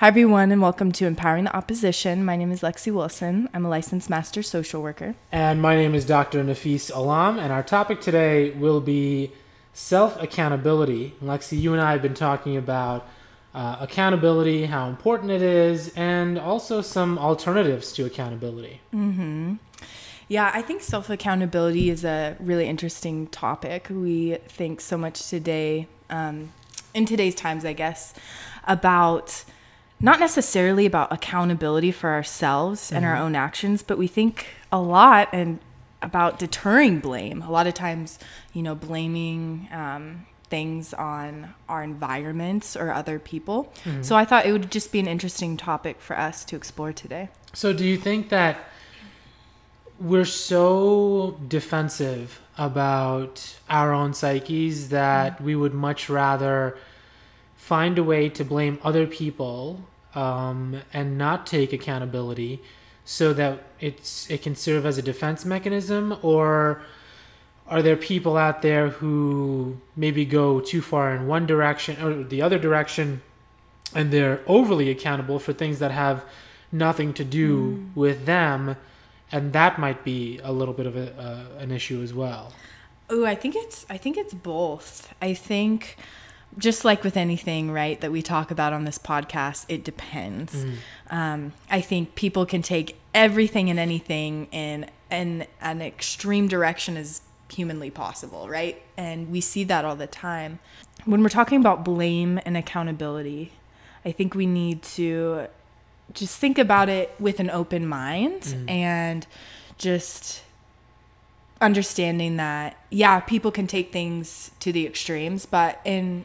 Hi, everyone, and welcome to Empowering the Opposition. My name is Lexi Wilson. I'm a licensed master social worker. And my name is Dr. Nafis Alam, and our topic today will be self accountability. Lexi, you and I have been talking about uh, accountability, how important it is, and also some alternatives to accountability. Mm-hmm. Yeah, I think self accountability is a really interesting topic. We think so much today, um, in today's times, I guess, about not necessarily about accountability for ourselves mm-hmm. and our mm-hmm. own actions, but we think a lot and about deterring blame. A lot of times, you know, blaming um, things on our environments or other people. Mm-hmm. So I thought it would just be an interesting topic for us to explore today. So, do you think that we're so defensive about our own psyches that mm-hmm. we would much rather find a way to blame other people um, and not take accountability so that it's it can serve as a defense mechanism? Or are there people out there who maybe go too far in one direction or the other direction and they're overly accountable for things that have nothing to do mm. with them? And that might be a little bit of a, uh, an issue as well. Oh i think it's i think it's both. I think just like with anything, right, that we talk about on this podcast, it depends. Mm. Um, I think people can take everything and anything in, in an extreme direction as humanly possible, right? And we see that all the time. When we're talking about blame and accountability, I think we need to just think about it with an open mind mm. and just understanding that yeah people can take things to the extremes but in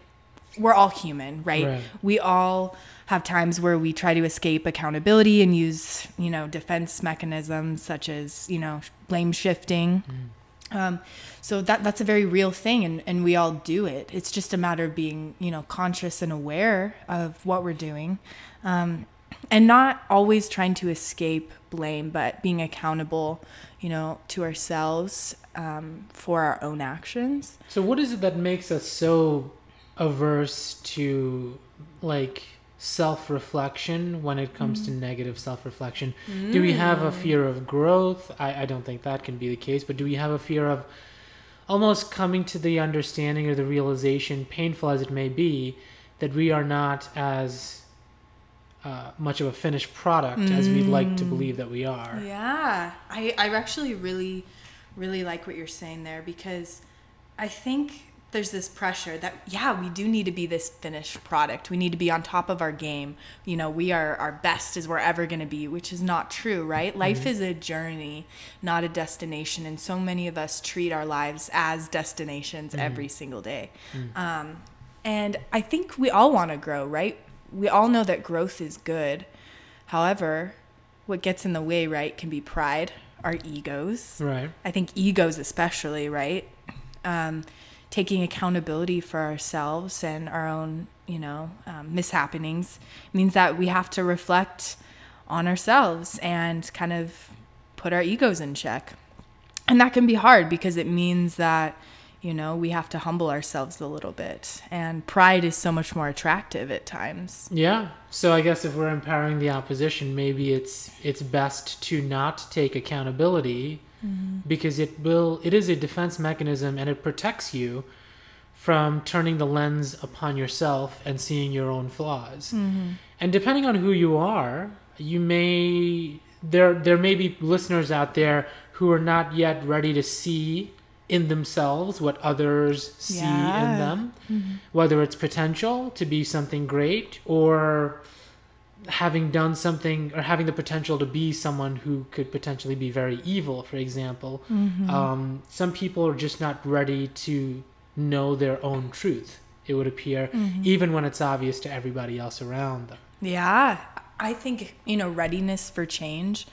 we're all human, right? right? We all have times where we try to escape accountability and use, you know, defense mechanisms such as, you know, blame shifting. Mm. Um, so that that's a very real thing, and, and we all do it. It's just a matter of being, you know, conscious and aware of what we're doing, um, and not always trying to escape blame, but being accountable, you know, to ourselves um, for our own actions. So, what is it that makes us so averse to like self reflection when it comes mm. to negative self reflection? Mm. Do we have a fear of growth? I, I don't think that can be the case, but do we have a fear of almost coming to the understanding or the realization, painful as it may be, that we are not as uh, much of a finished product mm. as we'd like to mm. believe that we are? Yeah, I, I actually really, really like what you're saying there because I think there's this pressure that yeah we do need to be this finished product. We need to be on top of our game. You know we are our best as we're ever going to be which is not true right? Mm-hmm. life is a journey not a destination and so many of us treat our lives as destinations mm-hmm. every single day. Mm-hmm. um, and i think we all want to grow right? We all know that growth is good. However what gets in the way right can be pride our egos. Right. I think egos especially right? Um, taking accountability for ourselves and our own, you know, um, mishappenings means that we have to reflect on ourselves and kind of put our egos in check. And that can be hard because it means that, you know, we have to humble ourselves a little bit. And pride is so much more attractive at times. Yeah. So I guess if we're empowering the opposition, maybe it's it's best to not take accountability mm-hmm. because it will it is a defense mechanism and it protects you from turning the lens upon yourself and seeing your own flaws. Mm-hmm. And depending on who you are, you may there there may be listeners out there who are not yet ready to see in themselves what others see yeah. in them, mm-hmm. whether it's potential to be something great or having done something or having the potential to be someone who could potentially be very evil, for example. Mm-hmm. Um, some people are just not ready to know their own truth, it would appear, mm-hmm. even when it's obvious to everybody else around them. Yeah. I think, you know, readiness for change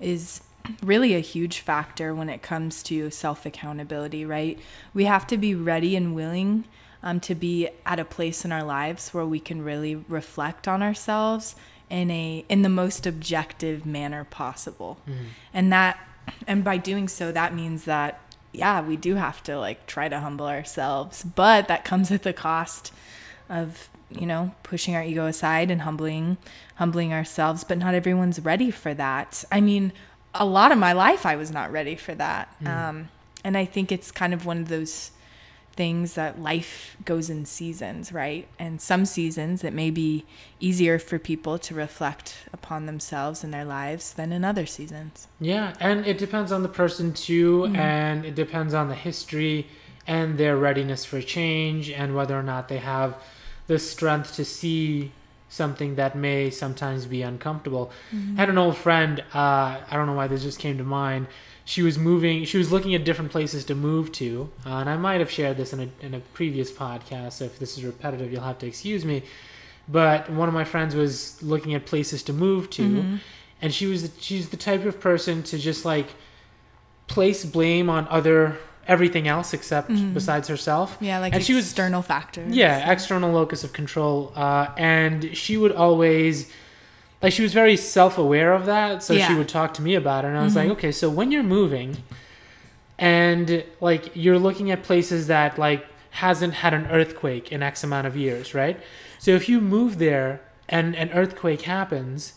is really a huge factor when it comes to self accountability, right? We have to be ready and willing um, to be at a place in our lives where we can really reflect on ourselves in a in the most objective manner possible. Mm-hmm. and that and by doing so that means that yeah we do have to like try to humble ourselves. But that comes at the cost of you know pushing our ego aside and humbling humbling ourselves. But not everyone's ready for that. I mean a lot of my life i was not ready for that. Mm. um, and i think it's kind of one of those things that life goes in seasons right and some seasons it may be easier for people to reflect upon themselves and their lives than in other seasons Yeah, and it depends on the person too, Mm-hmm. and it depends on the history and their readiness for change and whether or not they have the strength to see something that may sometimes be uncomfortable. Mm-hmm. I had an old friend, uh, I don't know why this just came to mind. She was moving, she was looking at different places to move to, uh, and I might have shared this in a, in a previous podcast, so if this is repetitive, you'll have to excuse me. But one of my friends was looking at places to move to Mm-hmm. and she was she's the type of person to just like place blame on other everything else except Mhm. besides herself yeah like And she was- external factors yeah external locus of control uh, and she would always like she was very self-aware of that so she would talk to me about it and i was Mhm. like okay so when you're moving and like you're looking at places that like hasn't had an earthquake in x amount of years right so if you move there and an earthquake happens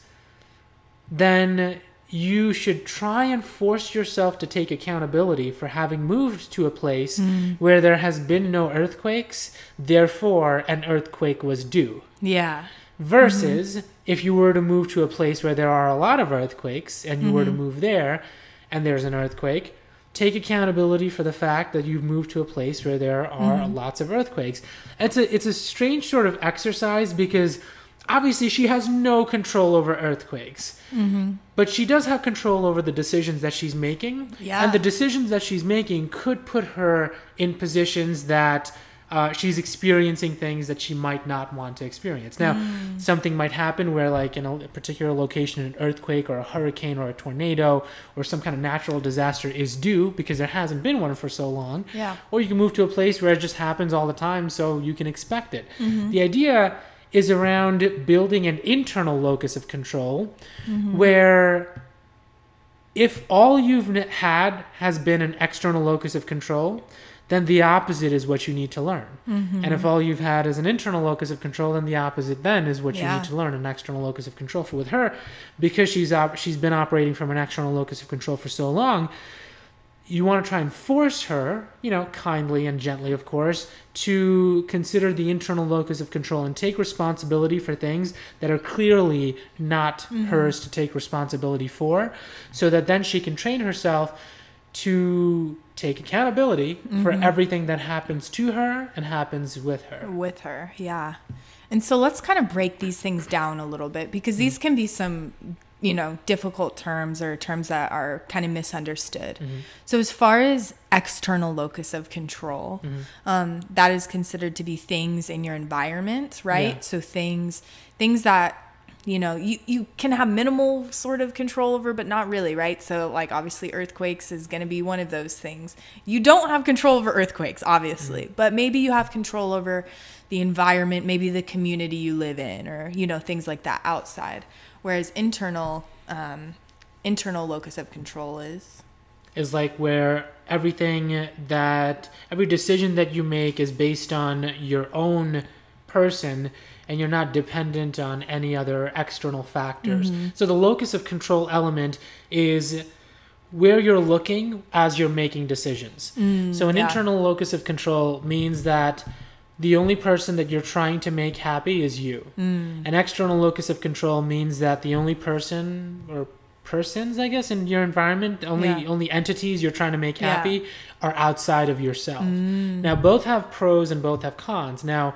then you should try and force yourself to take accountability for having moved to a place Mm. where there has been no earthquakes, therefore an earthquake was due. yeah Versus if you were to move to a place where there are a lot of earthquakes and you were to Mhm. move there and there's an earthquake, take accountability for the fact that you've moved to a place where there are Mhm. lots of earthquakes. It's a it's a strange sort of exercise because obviously she has no control over earthquakes. mm-hmm. But she does have control over the decisions that she's making. Yeah. And the decisions that she's making could put her in positions that uh, she's experiencing things that she might not want to experience. Now, Mm. something might happen where, like, in a particular location, an earthquake or a hurricane or a tornado or some kind of natural disaster is due because there hasn't been one for so long. yeah Or you can move to a place where it just happens all the time, so you can expect it. Mhm. The idea is around building an internal locus of control Mhm. where if all you've had has been an external locus of control, then the opposite is what you need to learn. Mhm. And if all you've had is an internal locus of control, then the opposite then is what you need to learn, an external locus of control. For with her, because she's op- she's been operating from an external locus of control for so long, you want to try and force her, you know, kindly and gently, of course, to consider the internal locus of control and take responsibility for things that are clearly not Mhm. hers to take responsibility for, so that then she can train herself to take accountability for Mhm. everything that happens to her and happens with her. with her yeah and so let's kind of break these things down a little bit because these can be some you know difficult terms or terms that are kind of misunderstood Mhm. so as far as external locus of control Mhm. um, that is considered to be things in your environment right Yeah. so things things that you know you, you can have minimal sort of control over but not really right so like obviously earthquakes is going to be one of those things you don't have control over earthquakes obviously but maybe you have control over the environment maybe the community you live in or you know things like that outside whereas internal um, internal locus of control is is like where everything that every decision that you make is based on your own person and you're not dependent on any other external factors. Mm-hmm. So the locus of control element is where you're looking as you're making decisions. so an yeah. internal locus of control means that the only person that you're trying to make happy is you. Mm. An external locus of control means that the only person or persons, I guess, in your environment, only Yeah. only entities you're trying to make Yeah. happy are outside of yourself. Mm. Now, both have pros and both have cons. Now,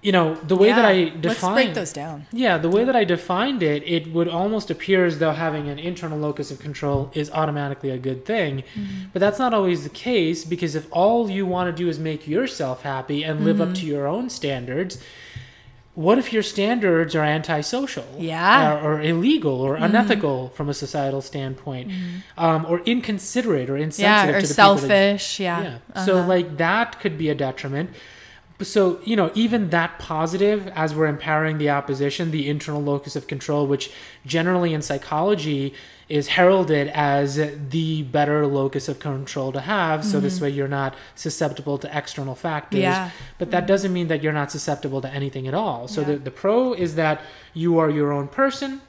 you know the way that I define let's break those down yeah, the way that I defined it, it would almost appear as though having an internal locus of control is automatically a good thing. But that's not always the case because if all you want to do is make yourself happy and live up to your own standards, what if your standards are antisocial? Yeah. Or, or illegal or unethical from a societal standpoint, um, or inconsiderate or insensitive yeah to or the people that- selfish yeah, yeah. So Uh-huh. like that could be a detriment. So you know, even that positive, as we're empowering the opposition, the internal locus of control, which generally in psychology is heralded as the better locus of control to have so this way you're not susceptible to external factors Mm-hmm. Yeah. but that doesn't mean that you're not susceptible to anything at all so Yeah. the, the pro is that you are your own person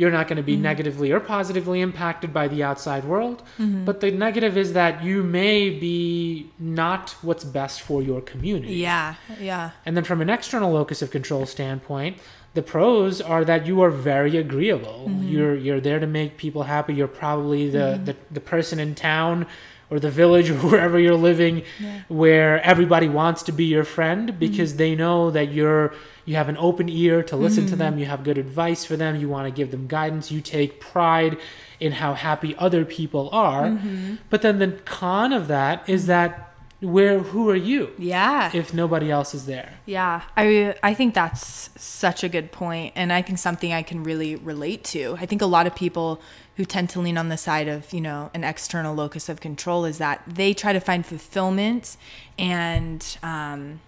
you're not going to be Mm-hmm. negatively or positively impacted by the outside world Mm-hmm. but the negative is that you may be not what's best for your community Yeah. Yeah. and then from an external locus of control standpoint, the pros are that you are very agreeable. Mm-hmm. You're you're there to make people happy. You're probably the, the, the person in town or the village or wherever you're living Yeah. where everybody wants to be your friend Mm-hmm. because they know that you're you have an open ear to listen Mm-hmm. to them, you have good advice for them, you want to give them guidance, you take pride in how happy other people are. Mm-hmm. But then the con of that is that where who are you? Yeah. if nobody else is there. Yeah, I I think that's such a good point, and I think something I can really relate to. I think a lot of people who tend to lean on the side of you know an external locus of control is that they try to find fulfillment and um,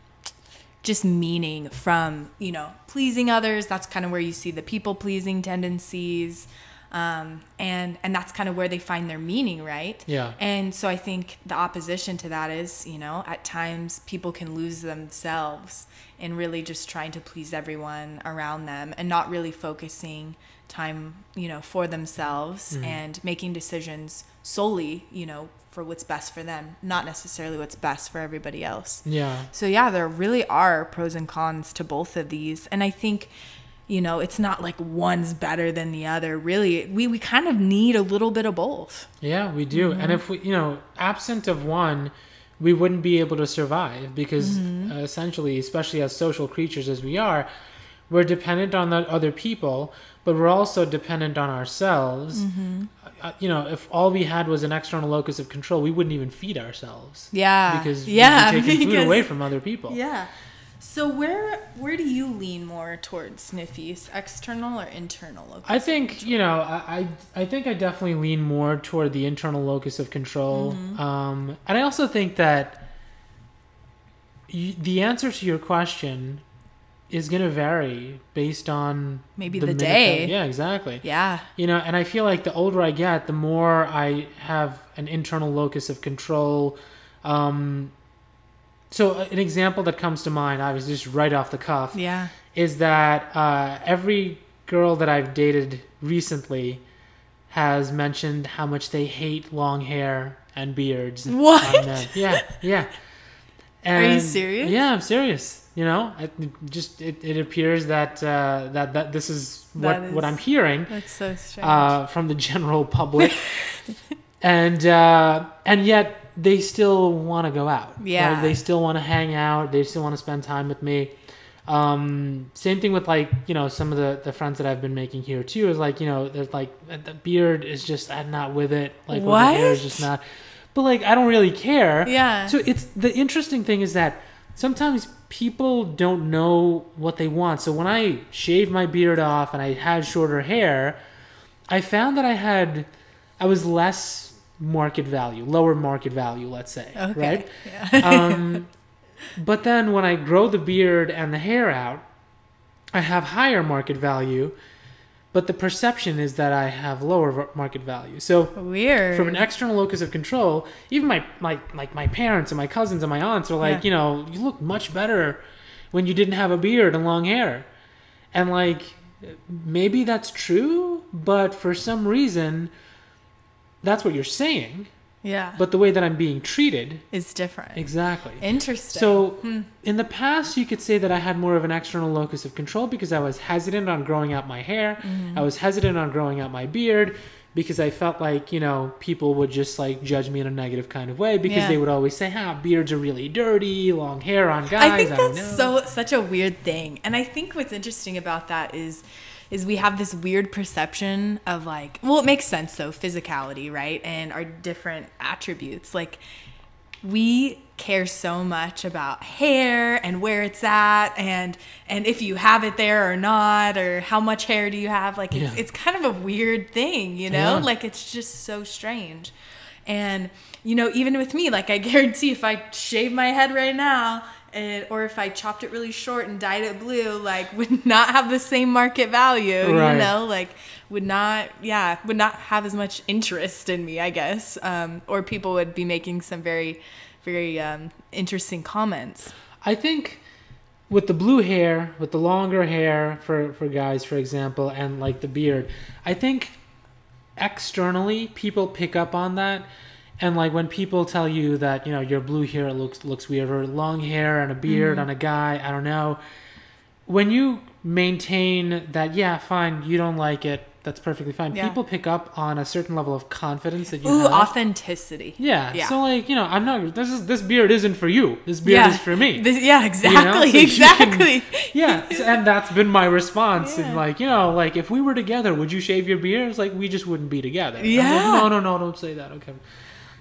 just meaning from you know pleasing others. That's kind of where you see the people pleasing tendencies. Um, and and that's kind of where they find their meaning, right? Yeah. And so I think the opposition to that is, you know, at times people can lose themselves in really just trying to please everyone around them and not really focusing time, you know, for themselves and making decisions solely, you know, for what's best for them, not necessarily what's best for everybody else. Yeah. So yeah, there really are pros and cons to both of these. And I think, you know, it's not like one's better than the other. Really, we, we kind of need a little bit of both. Yeah, we do. And if we, you know, absent of one, we wouldn't be able to survive because uh, essentially, especially as social creatures as we are, we're dependent on the other people, but we're also dependent on ourselves. Uh, you know, if all we had was an external locus of control, we wouldn't even feed ourselves. Yeah. Because yeah, we'd be taking food away from other people. Yeah. So where where do you lean more towards Nafis, external or internal? locus I think you know I, I I think I definitely lean more toward the internal locus of control, Mm-hmm. um, and I also think that y- the answer to your question is going to vary based on Maybe the the day. yeah, exactly. Yeah. You know, and I feel like the older I get, the more I have an internal locus of control. Um, so an example that comes to mind, I was just right off the cuff Yeah. is that uh, every girl that I've dated recently has mentioned how much they hate long hair and beards. What? men. Yeah, yeah. Are you serious? Yeah, I'm serious. You know, it just it, it appears that uh, that that this is what That what is- I'm hearing That's so strange. uh, from the general public, and uh, and yet they still want to go out. right? Yeah. they still want to hang out. They still want to spend time with me. Um, same thing with like you know some of the the friends that I've been making here too is like you know there's like the beard is just I'm not with it. Like the hair is just not. But like I don't really care. Yeah. So it's the interesting thing is that sometimes people don't know what they want. So when I shaved my beard off and I had shorter hair, I found that I had I was less market value, lower market value, let's say, okay. right? Yeah. Um, but then when I grow the beard and the hair out, I have higher market value, but the perception is that I have lower market value. So Weird. from an external locus of control, even my, my like my parents and my cousins and my aunts are like, Yeah. you know, you look much better when you didn't have a beard and long hair. And like maybe that's true, but for some reason that's what you're saying, yeah. but the way that I'm being treated is different. exactly. Interesting. So Hmm. in the past, you could say that I had more of an external locus of control because I was hesitant on growing out my hair. Mm-hmm. I was hesitant on growing out my beard because I felt like you know people would just like judge me in a negative kind of way because Yeah. they would always say, "Ah, beards are really dirty, long hair on guys." I think that's know." so such a weird thing. And I think what's interesting about that is is we have this weird perception of like well it makes sense though physicality right and our different attributes like we care so much about hair and where it's at and and if you have it there or not or how much hair do you have like it's, Yeah. it's kind of a weird thing you know Yeah. like it's just so strange and you know even with me like i guarantee if i shave my head right now and or if I chopped it really short and dyed it blue, like would not have the same market value, Right. you know, like would not, yeah, would not have as much interest in me, I guess, um, or people would be making some very, very um, interesting comments. I think with the blue hair, with the longer hair for for guys, for example, and like the beard, I think externally people pick up on that. And like when people tell you that you know your blue hair looks looks weird or long hair and a beard Mm-hmm. on a guy, I don't know. When you maintain that, yeah, fine, you don't like it, that's perfectly fine. Yeah. People pick up on a certain level of confidence that you Ooh, have. authenticity. Yeah. Yeah. So like, you know, I'm not this is this beard isn't for you. This beard is for me. This- yeah, exactly, So you can- exactly. yeah. so- And that's been my response. Yeah. And like, you know, like if we were together, would you shave your beard? It's like we just wouldn't be together. I'm like, Yeah. no, no, no, don't say that. Okay.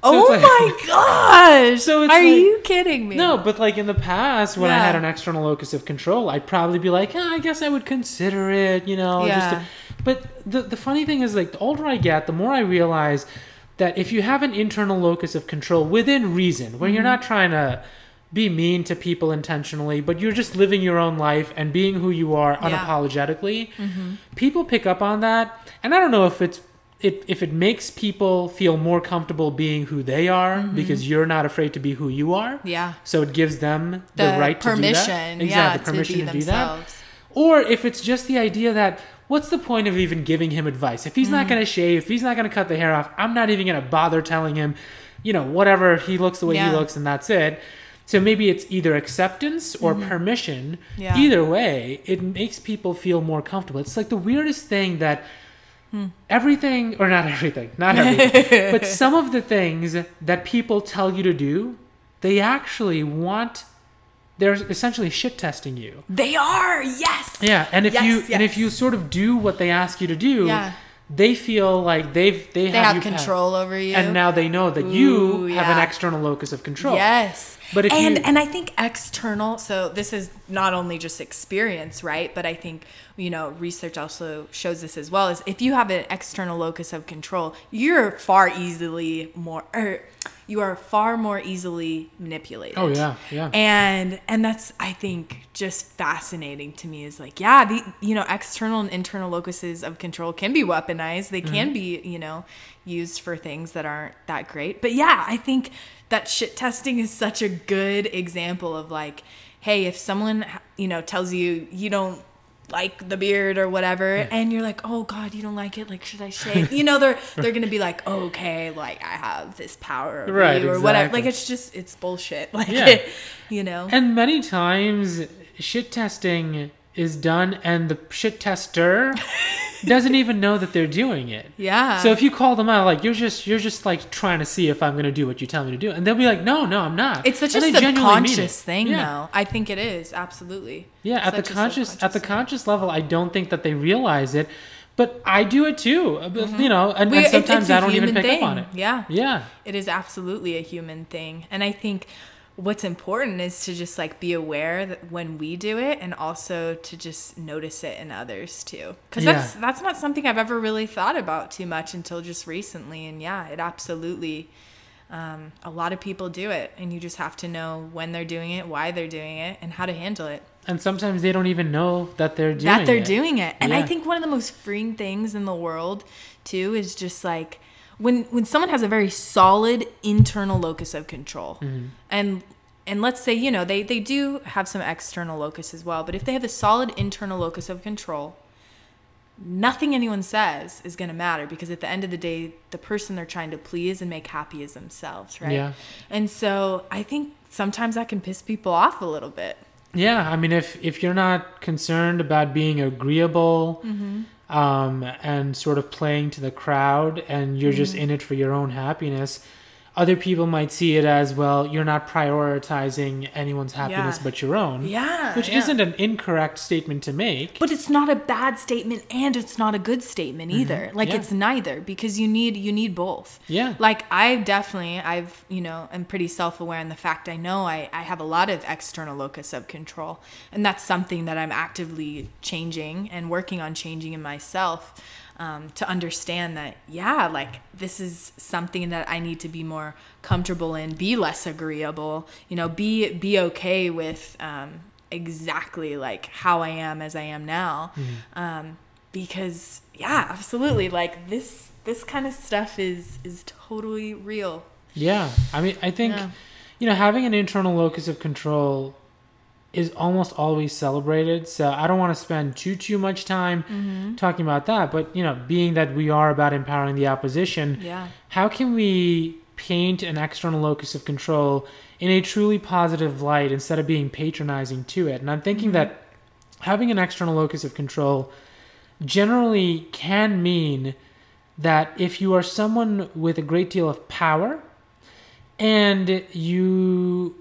Oh like- my gosh! So it's are like- you kidding me? No, but like in the past when I had an external locus of control, I'd probably be like, yeah, I guess I would consider it, you know. just to- Yeah. but the the funny thing is like the older I get, the more I realize that if you have an internal locus of control within reason, where you're Mm-hmm. not trying to be mean to people intentionally, but you're just living your own life and being who you are Yeah. unapologetically, people pick up on that. And I don't know if it's it, if it makes people feel more comfortable being who they are Mm-hmm. because you're not afraid to be who you are. Yeah. So it gives them the, The, right to permission, do that. yeah, Exactly, permission to to, do that. themselves. Or if it's just the idea that what's the point of even giving him advice? If he's Mm. not going to shave, if he's not going to cut the hair off, I'm not even going to bother telling him, you know, whatever he looks the way Yeah. he looks and that's it. So maybe it's either acceptance or permission. Mm-hmm. Yeah. Either way, it makes people feel more comfortable. It's like the weirdest thing that Hmm. everything or not everything, not everything, but some of the things that people tell you to do, they actually want they're essentially shit testing you. They are, yes. Yeah, and if Yes, you and if you sort of do what they ask you to do, Yeah. they feel like they've they, They have, have you control over you. and now they know that you Ooh, have an external locus of control. Yes. But and you- and I think external, so this is not only just experience, right? But I think you know research also shows this as well. Is if you have an external locus of control, you're far easily more, er, you are far more easily manipulated. Oh yeah, yeah. and and that's i think just fascinating to me is like yeah the you know external and internal locuses of control can be weaponized they Mm-hmm. can be you know used for things that aren't that great but yeah i think that shit testing is such a good example of like hey if someone you know tells you you don't like the beard or whatever and you're like oh god you don't like it like should i shave? You know they're they're gonna be like okay like i have this power over Right, you or whatever. Like it's just it's bullshit. Like Yeah. you know? And many times shit testing is done and the shit tester doesn't even know that they're doing it. yeah So if you call them out, like you're just you're just like trying to see if I'm gonna do what you tell me to do, and they'll be like, no, no, I'm not. it's such And a they genuinely mean subconscious thing yeah. though i think it is absolutely Yeah, at the conscious at the conscious level, I don't think that they realize it, but I do it too. Uh, but, You know, and, and sometimes I don't even pick thing. up on it. yeah Yeah, it is absolutely a human thing and i think what's important is to just like be aware that when we do it and also to just notice it in others too because Yeah. that's that's not something i've ever really thought about too much until just recently and yeah it absolutely um, a lot of people do it and you just have to know when they're doing it why they're doing it and how to handle it and sometimes they don't even know that they're doing that they're it. doing it. And I think one of the most freeing things in the world too is just like when when someone has a very solid internal locus of control. Mm-hmm. And and let's say, you know, they they do have some external locus as well, but if they have a solid internal locus of control, nothing anyone says is going to matter because at the end of the day, the person they're trying to please and make happy is themselves, right? Yeah. And so I think sometimes that can piss people off a little bit. Yeah, I mean, if if you're not concerned about being agreeable, Mm-hmm. Um, and sort of playing to the crowd, and you're just Mm-hmm. in it for your own happiness, other people might see it as well. You're not prioritizing anyone's happiness Yeah. but your own. Yeah. which yeah. isn't an incorrect statement to make. But it's not a bad statement and it's not a good statement either. Like Mm-hmm. Yeah. it's neither because you need you need both. Yeah. Like I definitely I've, you know, I'm pretty self-aware in the fact I know I I have a lot of external locus of control and that's something that I'm actively changing and working on changing in myself. Um, to understand that yeah like this is something that i need to be more comfortable in be less agreeable you know be be okay with um, exactly like how i am as i am now Mm-hmm. um, because yeah absolutely like this this kind of stuff is is totally real Yeah, I mean, I think Yeah. you know having an internal locus of control is almost always celebrated. So I don't want to spend too too much time Mm-hmm. talking about that. But you know, being that we are about empowering the opposition, yeah how can we paint an external locus of control in a truly positive light instead of being patronizing to it? And I'm thinking that having an external locus of control generally can mean that if you are someone with a great deal of power and you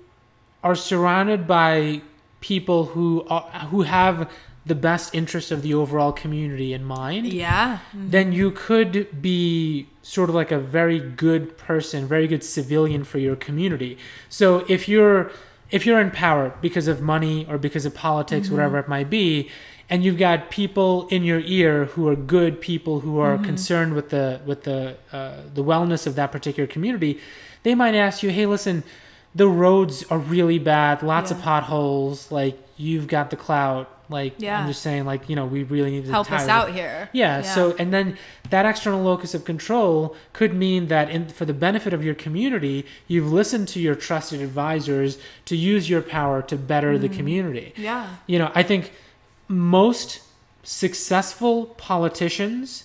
are surrounded by people who are, who have the best interest of the overall community in mind yeah. Mm-hmm. Then you could be sort of like a very good person, very good civilian for your community. So if you're if you're in power because of money or because of politics, mm-hmm. whatever it might be, and you've got people in your ear who are good people who are mm-hmm. concerned with the with the uh, the wellness of that particular community, they might ask you, "Hey, listen, the roads are really bad, lots of potholes. Like you've got the clout. Like Yeah. I'm just saying, like you know, we really need to help us out here yeah, So, and then that external locus of control could mean that, in, for the benefit of your community, you've listened to your trusted advisors to use your power to better the mm-hmm. community. yeah You know, I think most successful politicians,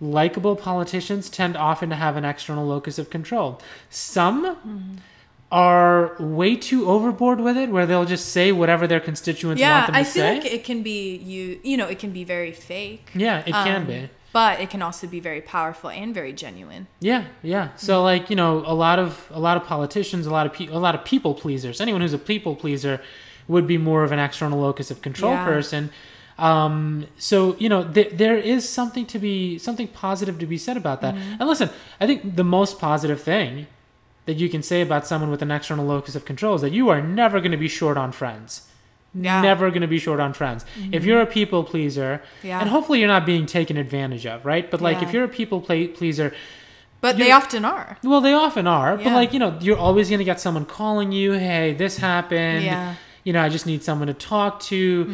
likable politicians, tend often to have an external locus of control. Some. Mm-hmm. Are way too overboard with it, where they'll just say whatever their constituents want them to say? i feel say. like it can be you you know it can be very fake yeah, it can Um, be. but it can also be very powerful and very genuine Yeah, yeah. So like you know, a lot of a lot of politicians, a lot of pe- a lot of people pleasers. Anyone who's a people pleaser would be more of an external locus of control Yeah. person. Um, so you know, th- there is something to be something positive to be said about that. Mm-hmm. And listen, I think the most positive thing that you can say about someone with an external locus of control is that you are never going to be short on friends. Yeah. Mm-hmm. Never going to be short on friends. If you're a people pleaser, Yeah. and hopefully you're not being taken advantage of, right? But like Yeah. if you're a people pleaser, but they often are well, they often are, but like you know, you're always gonna get someone calling you, "Hey, this happened." Yeah. You know, I just need someone to talk to,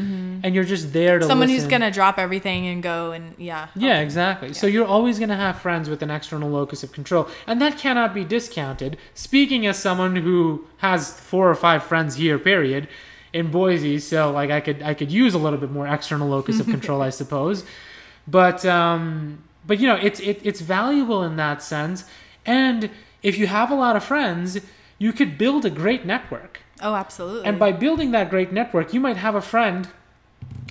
and you're just there to someone who's gonna drop everything and go and yeah Yeah, exactly. So you're always gonna have friends with an external locus of control, and that cannot be discounted. Speaking as someone who has four or five friends here, period, in Boise, so like I could I could use a little bit more external locus of control, I suppose. But um, but you know, it's it, it's valuable in that sense, and if you have a lot of friends, you could build a great network. Oh absolutely And by building that great network, you might have a friend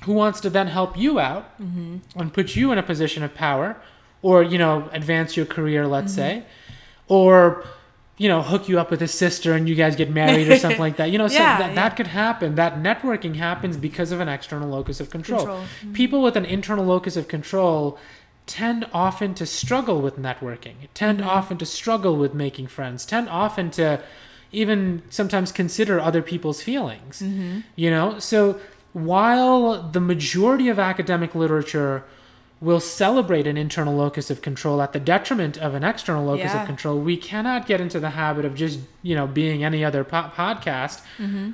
who wants to then help you out mm-hmm. and put you in a position of power or, you know, advance your career, let's mm-hmm. say, or, you know, hook you up with his sister and you guys get married or something like that. You know, so Yeah, that, yeah. that could happen. That networking happens because of an external locus of control. Control. Mm-hmm. People with an internal locus of control tend often to struggle with networking, tend Mm-hmm. often to struggle with making friends, tend often to even sometimes consider other people's feelings. Mm-hmm. You know, so while the majority of academic literature will celebrate an internal locus of control at the detriment of an external locus Yeah. of control, we cannot get into the habit of just, you know, being any other po- podcast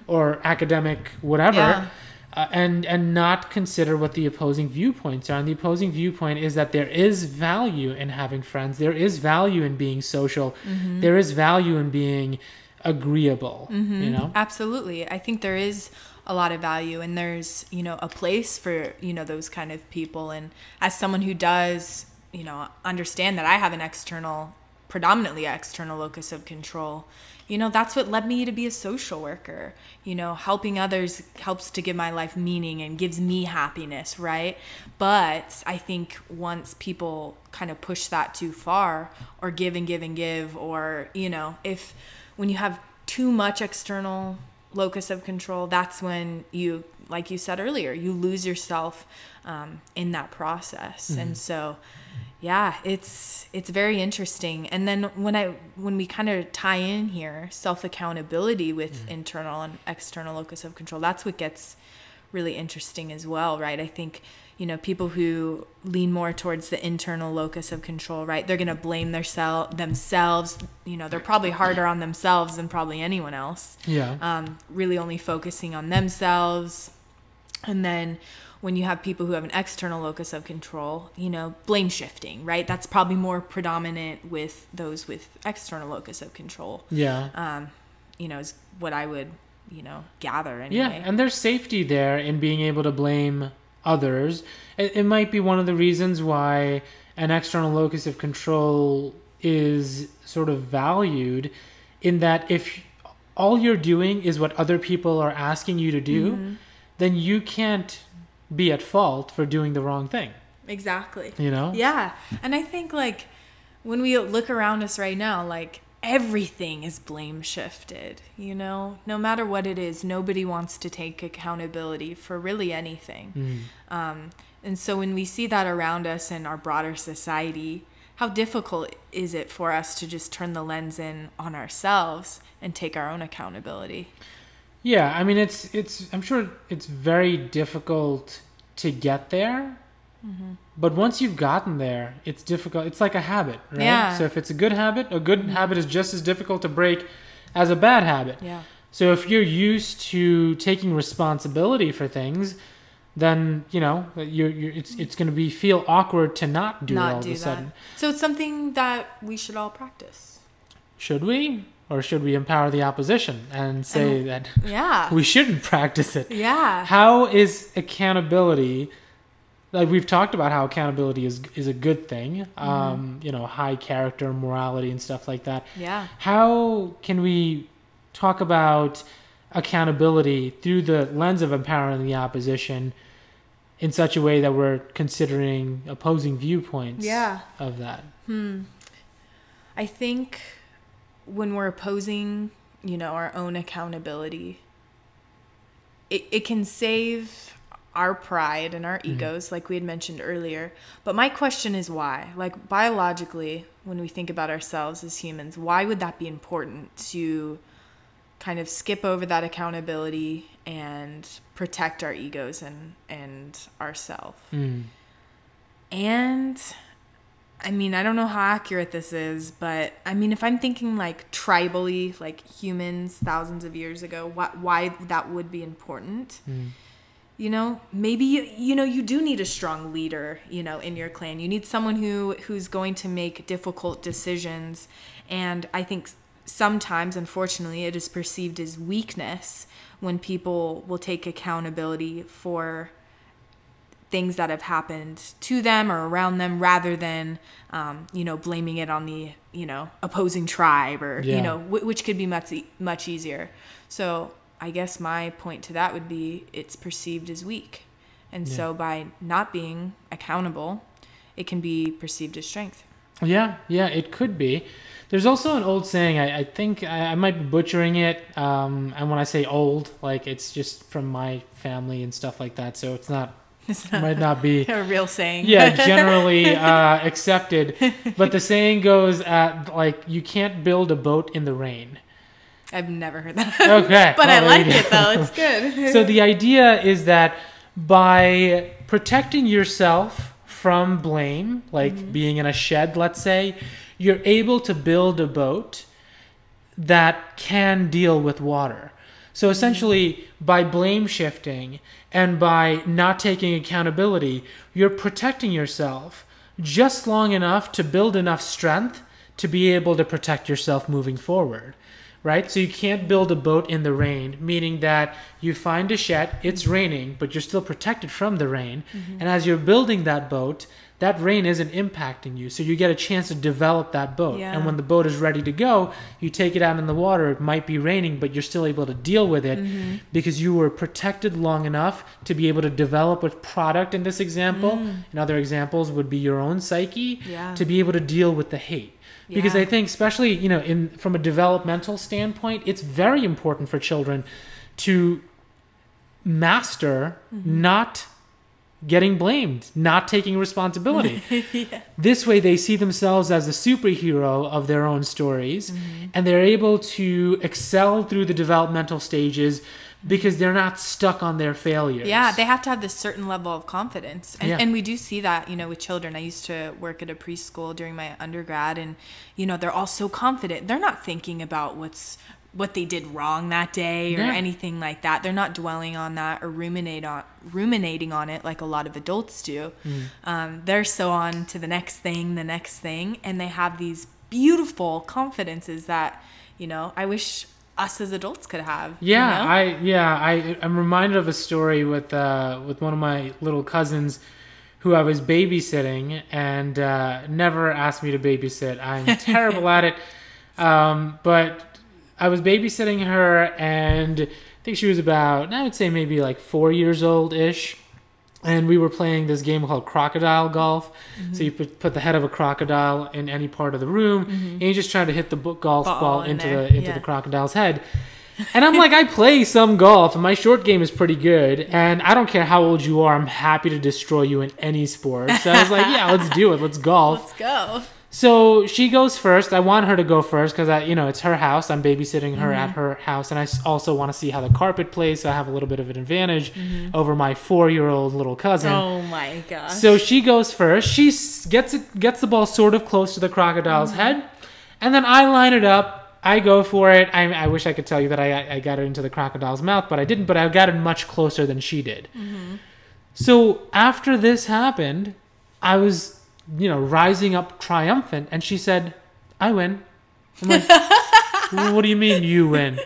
or academic whatever. Mm-hmm. Yeah. Uh, and and not consider what the opposing viewpoints are. And the opposing viewpoint is that there is value in having friends. There is value in being social. Mm-hmm. There is value in being agreeable. You mm-hmm. know. Absolutely. I think there is a lot of value and there's, you know, a place for, you know, those kind of people. And as someone who does, you know, understand that I have an external, predominantly external locus of control, you know, that's what led me to be a social worker. You know, helping others helps to give my life meaning and gives me happiness, right? But I think once people kind of push that too far or give and give and give, or, you know, if when you have too much external locus of control, that's when you, like you said earlier, you lose yourself um, in that process. And so, yeah, it's it's very interesting. And then when I when we kind of tie in here self accountability with internal and external locus of control, that's what gets really interesting as well, right? I think you know people who lean more towards the internal locus of control right? They're going to blame their self themselves you know they're probably harder on themselves than probably anyone else. Yeah. um, really only focusing on themselves. And then when you have people who have an external locus of control you know blame shifting right? That's probably more predominant with those with external locus of control. Yeah. um, you know is what i would you know gather anyway. Yeah, and there's safety there in being able to blame others. It, it might be one of the reasons why an external locus of control is sort of valued in that if all you're doing is what other people are asking you to do, Mm-hmm. then you can't be at fault for doing the wrong thing, exactly you know? Yeah. And I think like when we look around us right now, like everything is blame shifted, you know? No matter what it is, nobody wants to take accountability for really anything. Mm. Um, and so when we see that around us in our broader society, how difficult is it for us to just turn the lens in on ourselves and take our own accountability? Yeah, I mean it's it's I'm sure it's very difficult to get there. Mm-hmm. But once you've gotten there, it's difficult. It's like a habit, right? Yeah. Mm-hmm. So if it's a good habit, a good habit is just as difficult to break as a bad habit. Yeah. So if you're used to taking responsibility for things, then you know you're, you're it's it's going to be feel awkward to not do it all Not of a that. sudden. So it's something that we should all practice. Should we, or should we empower the opposition and say that Yeah. we shouldn't practice it? yeah. How is accountability? Like we've talked about how accountability is is a good thing. Mm-hmm. Um, you know, high character, morality, and stuff like that. Yeah. How can we talk about accountability through the lens of empowering the opposition in such a way that we're considering opposing viewpoints Yeah. of that? Hmm. I think when we're opposing, you know, our own accountability, it, it can save our pride and our egos, like we had mentioned earlier. But my question is why? Like, biologically, when we think about ourselves as humans, why would that be important to kind of skip over that accountability and protect our egos and, and ourselves? Mm. And I mean, I don't know how accurate this is, but I mean, if I'm thinking like tribally, like humans thousands of years ago, why, why that would be important, Mm. You know, maybe you, you know you do need a strong leader, you know, in your clan. You need someone who who's going to make difficult decisions, and I think sometimes, unfortunately, it is perceived as weakness when people will take accountability for things that have happened to them or around them rather than um, you know blaming it on the you know opposing tribe or Yeah. you know w- which could be much much easier so i guess my point to that would be it's perceived as weak and so by not being accountable it can be perceived as strength Yeah, yeah, it could be. There's also an old saying. I, I think I, I might be butchering it. Um, and when I say old, like it's just from my family and stuff like that. So it's not. it's It might not be. a real saying Yeah, generally uh, accepted. But the saying goes at like you can't build a boat in the rain. I've never heard that. Okay, but well, i like it though. It's good. So the idea is that by protecting yourself from blame, like mm-hmm. being in a shed, let's say, you're able to build a boat that can deal with water. So mm-hmm. essentially, by blame shifting and by not taking accountability, you're protecting yourself just long enough to build enough strength to be able to protect yourself moving forward. Right? So you can't build a boat in the rain, meaning that you find a shed, it's raining, but you're still protected from the rain. Mm-hmm. And as you're building that boat, that rain isn't impacting you. So you get a chance to develop that boat. Yeah. And when the boat is ready to go, you take it out in the water. It might be raining, but you're still able to deal with it Mm-hmm. because you were protected long enough to be able to develop a product in this example. And other examples would be your own psyche Mm. Yeah. to be able to deal with the hate. Because Yeah. I think, especially you know, in from a developmental standpoint, it's very important for children to master Mm-hmm. not getting blamed, not taking responsibility. This way, they see themselves as the superhero of their own stories, Mm-hmm. and they're able to excel through the developmental stages because they're not stuck on their failures. Yeah, they have to have this certain level of confidence. And, Yeah. and we do see that, you know, with children. I used to work at a preschool during my undergrad and, you know, they're all so confident. They're not thinking about what's what they did wrong that day or Yeah. anything like that. They're not dwelling on that or ruminate on ruminating on it like a lot of adults do. Mm. Um, they're so on to the next thing, the next thing, and they have these beautiful confidences that, you know, I wish us as adults could have. you Yeah, know? I yeah, I I'm reminded of a story with uh with one of my little cousins who I was babysitting and uh, never asked me to babysit. I'm terrible at it. Um, but I was babysitting her and I think she was about I would say maybe like 4 years old ish. And we were playing this game called crocodile golf. Mm-hmm. So you put, put the head of a crocodile in any part of the room, and you just try to hit the golf Mm-hmm. Ball ball, in into there, the into yeah. the crocodile's head. And I'm like, I play some golf, and my short game is pretty good. And I don't care how old you are, I'm happy to destroy you in any sport. So I was like, yeah, let's do it. Let's golf. Let's go. So she goes first. I want her to go first because I, you know, it's her house. I'm babysitting her Mm-hmm. at her house, and I also want to see how the carpet plays. So I have a little bit of an advantage Mm-hmm. over my four-year-old little cousin. Oh my gosh. So she goes first. She gets it, gets the ball sort of close to the crocodile's Mm-hmm. head, and then I line it up. I go for it. I, I wish I could tell you that I, I got it into the crocodile's mouth, but I didn't. But I got it much closer than she did. Mm-hmm. So after this happened, I was, you know, rising up triumphant, and she said, "I win." I'm like, "What do you mean you win?"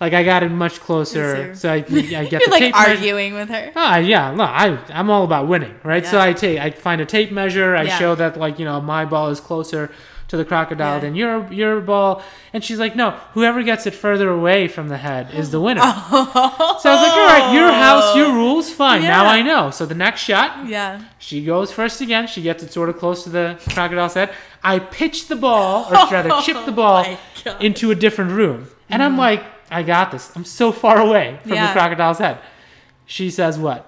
Like I got it much closer, so I, I get You're the like tape measure- arguing with her. Ah, yeah, no, I I'm all about winning, right? So I take I find a tape measure, I Yeah. show that like you know my ball is closer to the crocodile Yeah. than your your ball, and she's like, no, whoever gets it further away from the head is the winner. so I was like, all right, your house, your rules, fine. Now I know. So the next shot, Yeah. she goes first again. She gets it sort of close to the crocodile's head. I pitch the ball, or rather, chip the ball Oh into a different room, and I'm mm-hmm. like, I got this. I'm so far away from Yeah. the crocodile's head. She says what?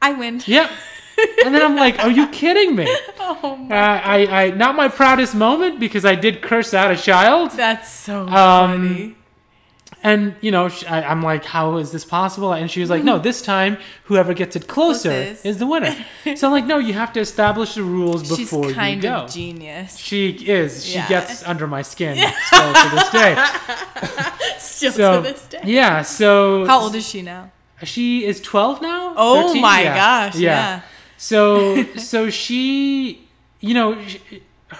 I win. Yep. and then I'm like, "Are you kidding me?" Oh Uh, I, I, not my proudest moment because I did curse out a child, That's so Um, funny. and you know, sh I, I'm like, "How is this possible?" And she was like, "No, this time whoever gets it closer Closest. is the winner." so I'm like, "No, you have to establish the rules She's before you kind go." of genius. she is. She Yeah. gets under my skin still to this day. Still So to this day. yeah. So How old is she now? she is 12 now. Oh 13? my Yeah. gosh. Yeah. So so she, you know, sh-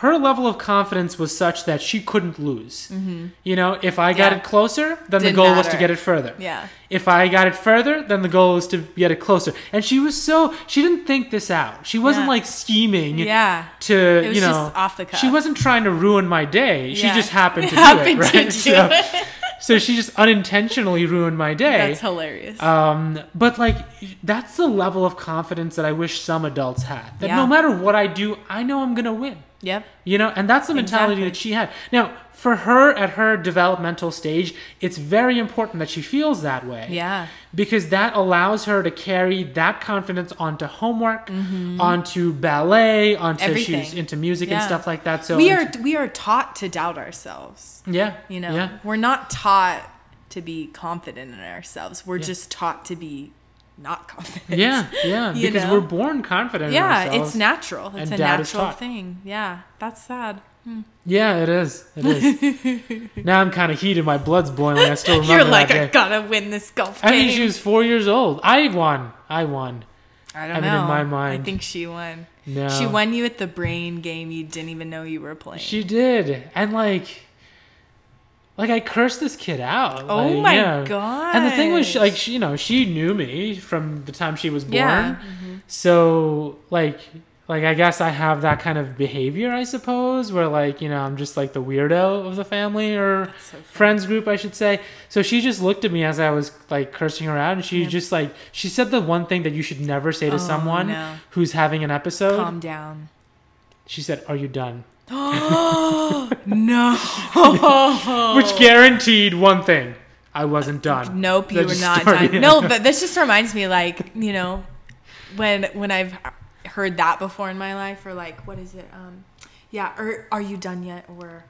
her level of confidence was such that she couldn't lose. Mm-hmm. You know, if I got Yeah. it closer, then the Didn't goal was to get it further. Yeah. If I got it further, then the goal was to get it closer. And she was so she didn't think this out. She wasn't Yeah. like scheming Yeah. to you know off the cuff. She wasn't trying to ruin my day. She just happened to do it, right? do so, it. So she just unintentionally ruined my day. That's hilarious. Um, but like that's the level of confidence that I wish some adults had. That Yeah. no matter what I do, I know I'm gonna win. Yep. You know, and that's the mentality Exactly. that she had. Now, for her at her developmental stage, it's very important that she feels that way. Yeah. Because that allows her to carry that confidence onto homework, onto ballet, onto she's Mm-hmm. Into music and stuff like that. So we are into- we are taught to doubt ourselves. yeah, You know, yeah. we're not taught to be confident in ourselves. We're just taught to be not confident. Yeah, yeah, because know? we're born confident. Yeah, it's natural. It's a natural thing. Yeah, that's sad. Hmm. Yeah, it is. It is. now I'm kind of heated. My blood's boiling. I still remember You're like, I gotta win this golf game. I mean, she was four years old. I won. I won. I don't I mean, know. in my mind, I think she won. No, She won you at the brain game you didn't even know you were playing. She did, and like, like I cursed this kid out. oh like, my yeah. god! And the thing was, she, like, she, you know, she knew me from the time she was born. Yeah. So, like, like I guess I have that kind of behavior, I suppose, where like, you know, I'm just like the weirdo of the family or so friends group, I should say. So she just looked at me as I was like cursing her out, and she just like she said the one thing that you should never say to Oh, someone no. who's having an episode. calm down. She said, "Are you done?" Oh no. Which guaranteed one thing: I wasn't done. Nope, you were not done. No, but this just reminds me, like you know, when when I've heard that before in my life, or like, what is it? Um, yeah, or are you done yet? Or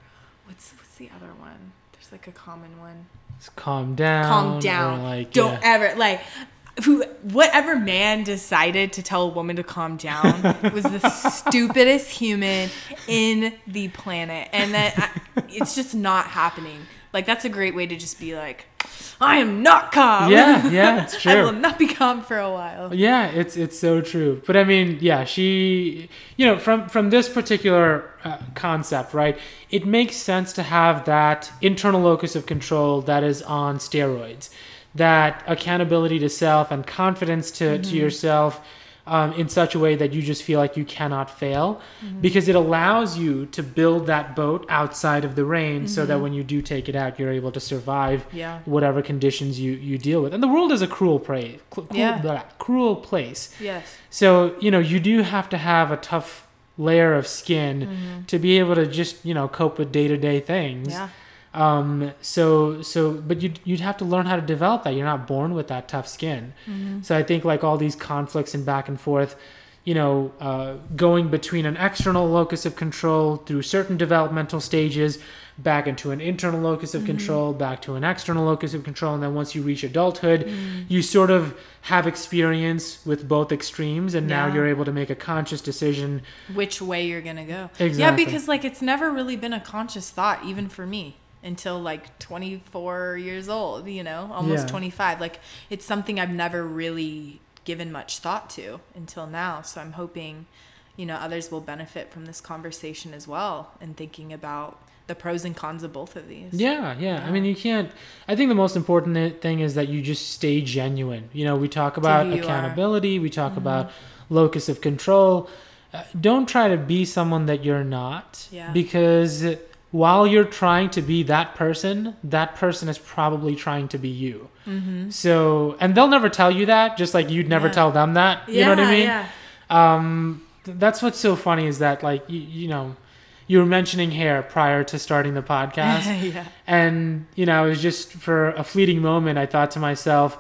what's what's the other one? There's like a common one. calm down. calm down. Like, Don't yeah. ever like who whatever man decided to tell a woman to calm down was the stupidest human in the planet and that I, it's just not happening. Like that's a great way to just be like I am not calm. Yeah, yeah, it's true I will not be calm for a while. Yeah, it's it's so true. But I mean, yeah, she, you know, from from this particular uh, concept, right? It makes sense to have that internal locus of control that is on steroids, that accountability to self and confidence to to yourself. Um, in such a way that you just feel like you cannot fail because it allows you to build that boat outside of the rain so that when you do take it out you're able to survive Yeah. whatever conditions you you deal with and the world is a cruel place cruel, Yeah. blah, cruel place Yes. so you know you do have to have a tough layer of skin Mm-hmm. to be able to just you know cope with day-to-day things Yeah. Um so so but you'd, you'd have to learn how to develop that you're not born with that tough skin Mm-hmm. so i think like all these conflicts and back and forth you know uh, going between an external locus of control through certain developmental stages back into an internal locus of Mm-hmm. control back to an external locus of control and then once you reach adulthood Mm-hmm. you sort of have experience with both extremes and now you're able to make a conscious decision Which way you're gonna go? Yeah, because like it's never really been a conscious thought, even for me, until like 24 years old. You know, almost Yeah. 25. Like it's something I've never really given much thought to until now. So I'm hoping, you know, others will benefit from this conversation as well and thinking about the pros and cons of both of these. Yeah, yeah. I mean, you can't. I think the most important thing is that you just stay genuine. You know, we talk about you are. accountability, we talk about locus of control. Uh, don't try to be someone that you're not. Yeah. Because while you're trying to be that person, that person is probably trying to be you. Mm-hmm. So, and they'll never tell you that, just like you'd never Yeah. tell them that. You know what I mean? Yeah. um th- that's what's so funny is that like you, you know you were mentioning hair prior to starting the podcast yeah. and you know it was just for a fleeting moment i thought to myself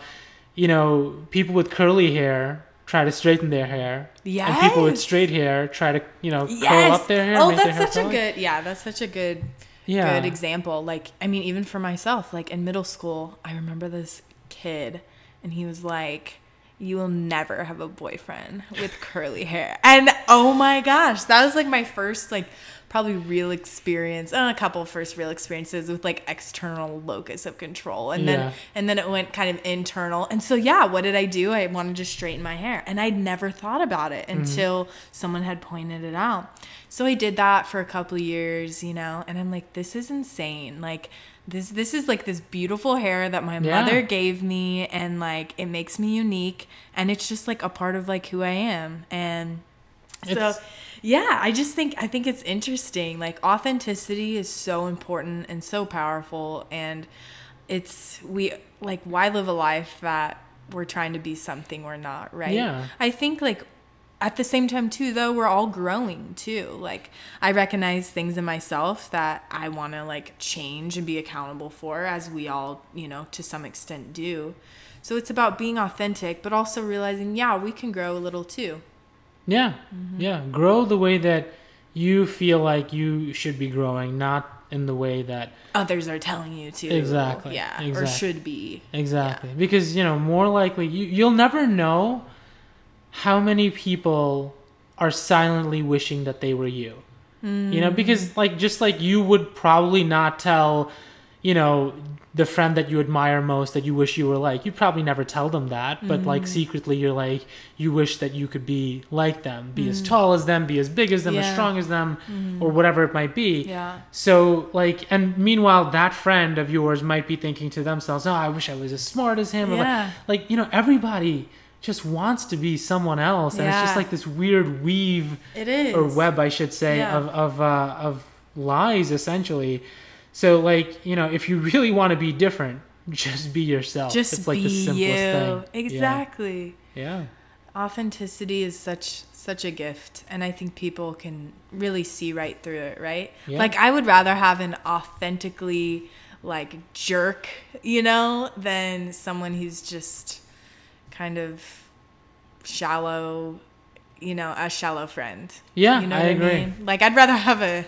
you know people with curly hair try to straighten their hair Yeah. and people with straight hair try to you know curl up their hair Oh, that's hair such a good. Yeah, that's such a good yeah good example. Like, I mean, even for myself, like in middle school, I remember this kid, and he was like, "You will never have a boyfriend with curly hair." And oh my gosh, that was like my first, like, probably real experience. Uh, a couple first real experiences with like external locus of control, and Yeah. then and then it went kind of internal. And so yeah, what did I do? I wanted to straighten my hair, and I'd never thought about it until someone had pointed it out. So I did that for a couple of years, you know, and I'm like, this is insane. Like this this is like this beautiful hair that my Yeah. mother gave me and like it makes me unique and it's just like a part of like who I am. And so yeah, I just think I think it's interesting. Like authenticity is so important and so powerful and it's we like why live a life that we're trying to be something we're not, right? Yeah. I think like at the same time too though we're all growing too like i recognize things in myself that i want to like change and be accountable for as we all you know to some extent do so it's about being authentic but also realizing yeah we can grow a little too yeah Mm-hmm. yeah grow the way that you feel like you should be growing not in the way that others are telling you to Exactly, yeah or exactly. should be Exactly. Because, you know, more likely you you'll never know how many people are silently wishing that they were you. You know, because like just like you would probably not tell, you know, the friend that you admire most that you wish you were like. You'd probably never tell them that, but like mm. secretly you're like you wish that you could be like them, be as mm. tall as them, be as big as them, as strong as them, mm. or whatever it might be. yeah So, like, and meanwhile, that friend of yours might be thinking to themselves, "Oh, I wish I was as smart as him." Or like- Yeah. like, you know, everybody just wants to be someone else, and it's just like this weird weave it is or web, I should say, Yeah. of of uh, of lies, essentially. So, like, you know, if you really want to be different, just be yourself. just it's like be the simplest you thing. exactly Yeah. yeah. authenticity is such such a gift and i think people can really see right through it right Yeah. like i would rather have an authentically like jerk you know than someone who's just kind of shallow you know a shallow friend Yeah, you know I what agree. i mean like i'd rather have a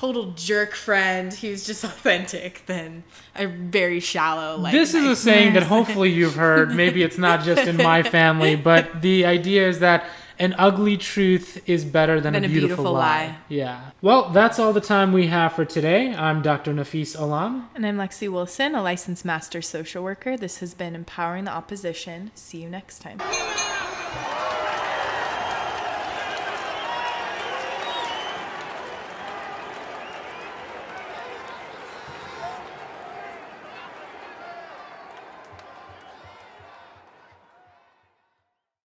total jerk friend who's just authentic than a very shallow like this is a saying that hopefully you've heard. Maybe it's not just in my family, but the idea is that an ugly truth is better than, Than a a beautiful, beautiful lie. lie. Yeah. Well, that's all the time we have for today. I'm Dr. Nafis Alam. And I'm Lexi Wilson, a licensed master social worker. This has been Empowering the Opposition. See you next time.